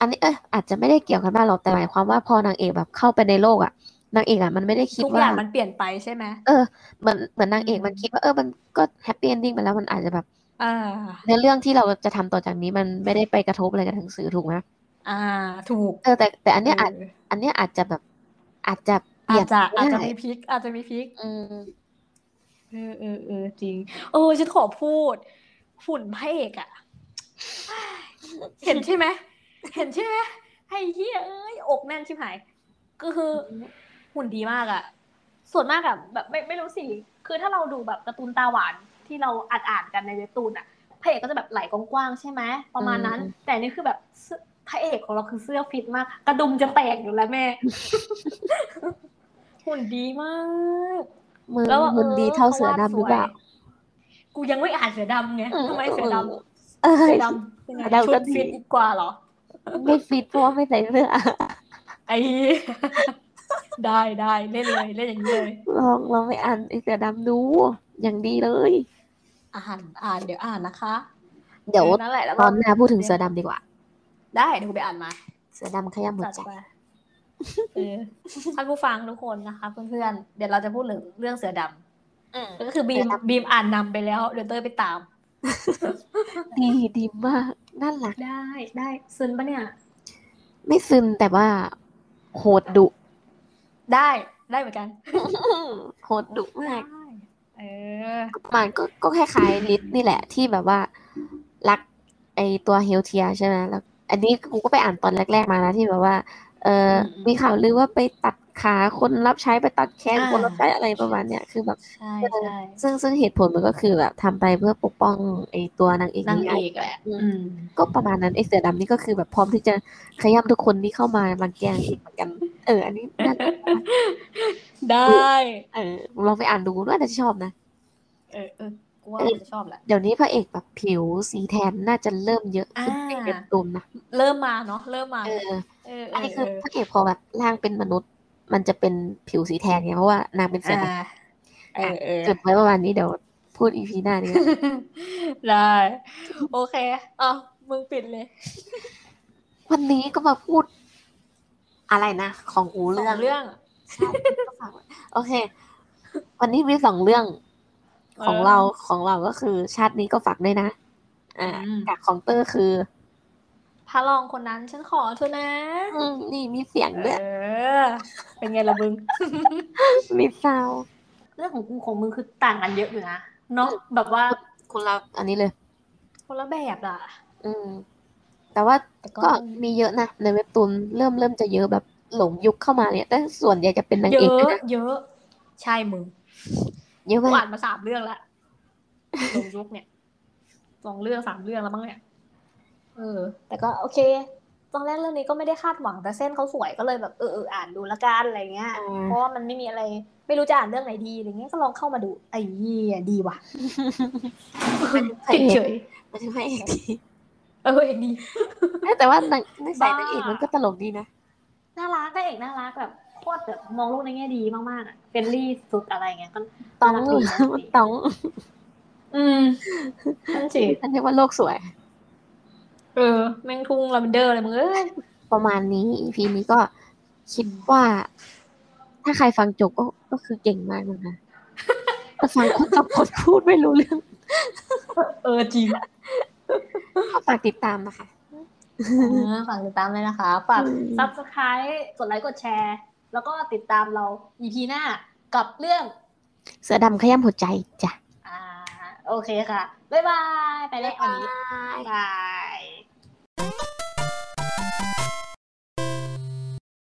อันนี้เอออาจจะไม่ได้เกี่ยวกันมากหรอกแต่หมายความว่าพอนางเอกแบบเข้าไปในโลกอะนางเอกอะมันไม่ได้คิดทุกอว่าย่างมันเปลี่ยนไปใช่ไหมเออเหมือนเหมือนนางเอกอืมมันคิดว่าเออมันก็ happy ending ไปแล้วมันอาจจะแบบอ่าเนื้อเรื่องที่เราจะทำต่อจากนี้มันไม่ได้ไปกระทบอะไรกับหนังสือถูกไหมอ่า ถูกเออแต่แต่อันเนี้ยอาจเอออันเนี้ยอาจจะแบบ อาจจะเปลี่อายนจจะก็อาจจะได้มีพลิก อาจจะมีพลิกอืมเออเออเออจริง เออฉันขอพูดหุ่นพระเอกอะเห็นใช่ไหมเห็นใช่ไหมไอ้เหี้ยเอ้ยอกแน่นชิบหาย ก็คือหุ่นดีมากอะส่วนมากอะแบบไม่ไม่รู้สิ คือถ้าเราดูแบบการ์ตูนตาหวานที่เราอ่านอ่านกันในเว็บตูนอะพระเอกก็จะแบบไหล่กว้างๆใช่ไหมประมาณนั้น แต่นี่คือแบบเสื้อ พระเอกของเราคือเสื้อฟิตมาก กระดุมจะแตกอยู่แล้วแม่ หุ่นดีมากมือแล้วมันดีเท่าเสือดำหรือเปล่า กูยังไม่อ่านเสือดำไงอืมทำไมเสือดำเออเสือดำเป็นไงเสือดำชุก็ดดีฟิตอีกกว่าเหรอ ไม่ฟิตเพราะว่าไม่ใส่เสื้อไอ้ได้ได้เล่นเลยเล่นอย่างนี้เลยลองลองไปอ่านไอ้เสือดำดู อย่างดีเลย อ่านอ่านเดี๋ยวอ่านนะคะ เดี๋ยวออนั่นแหละแล้วตก็อนหน้าพูดถึงเสือดำดีกว่า ได้เดี๋ยวกูไปอ่านมาเสือดำขย้ำหัวจัดใจไปเออท่านผู้ฟังทุกคนนะคะเพื่อนๆเดี๋ยวเราจะพูดถึงเรื่องเสือดำก็คือบีมเสือดำบีมอ่านนำไปแล้ว เดี๋ยวเต้ยไปตาม ดีดีมากน่ารักได้ได้ซึนปะเนี่ย ไม่ซึมแต่ว่า โหดดุ ได้ได้เหมือนกัน โหดดุมากได้เออมันก็ก็คล้ายๆลิสนี่แหละที่แบบว่า รักไอตัวเฮลเทียใช่ไหมแล้ว อันนี้กูก็ไปอ่านตอนแรก ๆมานะที่แบบว่า เออมีข่าวลือว่าไปตัดขาคนรับใช้ไปตัดแขนคนรับใช้อะไรประมาณเนี้ยคือแบบใช่ใช่ซึ่งซึ่งเหตุผลมันก็คือแบบทำไปเพื่อปกป้องไอตัวนางเอกนางนิเอยายกแหละอืมอืมก็ประมาณนั้นไอเสือดำนี่ก็คือแบบพร้อมที่จะขย้ำทุกคนที่เข้ามารังแกนางเอกเหมือนกัน เออ อันนี้น่าจะได้ เออลองไปอ่านดูน่าจะชอบนะ เออเออกู ว่าจะชอบแหละ เดี๋ยวนี้พระเอกแบบผิวสีแทนน่าจะเริ่มเยอะขึ้นอ่าในเว็บตูนนะ เริ่มมาเนาะ เริ่มมา เออเอออันนี้คือเออพระเอกพอแบบร่างเป็นมนุษย์ มันจะเป็นผิวสีแทนไงเพราะว่านางเป็นเสือดอ่าเออเออำจุดไว้ประมาณนี้เดี๋ยวพูดอีพีหน้านี้ได้ โอเคอะมึงปิดเลย วันนี้ก็มาพูด อะไรนะ ของอูสเรื่อองงเรื่องใช่ก็ฝากไว้โอเค วันนี้มีสองเรื่อง ของเออเราของเราก็คือชาตินี้ก็ฝากด้วยนะ อ่าอืมกับของเตอร์คือพระรองคนนั้นฉันขอเธอนะ อืมนี่มีเสียงด้วยเออเป็นไงล่ะมึง มี soundเรื่องของกูของมึงคือต่างกันเยอะอยู่นะเนาะแบบว่าคนละอันนี้เลย คนละแบบอะ อืม แต่ว่าแต่ก็ก็มีเยอะนะ ในเว็บตูนเริ่มเริ่มจะเยอะแบบหลงยุคเข้ามาเนี่ย แต่ส่วนใหญ่จะเป็นนางเยเอกอะด้วยนะเยอะ ใช่มึง เยอะกูมาอ่ากนมาสามเรื่องละลงยุคเนี่ยสองเรื่องสามเรื่องแล้วมั้งเนี่ยเออ แต่ก็โอเคตอนแรกเรื่องนี้ก็ไม่ได้คาดหวังแต่เส้นเขาสวยก็เลยแบบเออเอออ่านดูละกันอะไรเงี้ยอ่าเพราะว่ามันไม่มีอะไร ไม่รู้จะอ่านเรื่องไหนดีอะไรเงี้ยก็ลองเข้ามาดูไอ้เหี้ยดีว่ะพระเอกเฉยมันคือพระเอกดีๆเออเอกดีแต่ว่านางนิสัยบ้านางเอกมันก็ตลกดีนะน่ารักก็เอกน่ารักแบบ โคตรแบบมองโลกในแง่ดีมากๆอะ friendly สุดอะไรเงี้ยก็ต้องน่ารักดีน่ารักดีต้องอืมนั่นสิอันนี้ว่าโลกสวย เออ แม่งทุ่งลาเวนเดอร์อะไรมึงเอ้ยประมาณนี้ EP นี้ก็คิดว่า ถ้าใครฟังจบก็ก็คือเก่งมากนะคะแต่ฟังคนสองคนพูดไม่รู้เรื่อง เออจริงก็ฝากติดตามนะคะอ่าฝากติดตามเลยนะคะ ฝากอืม subscribe กดไลค์ กดแชร์ แล้วก็ติดตามเรา EP หน้ากับเรื่อง เสือดำขย้ำหัวใจจ้ะ อ่า โอเคค่ะ บ๊ายบาย ไปแล้ววันนี้ บ๊ายบายบาย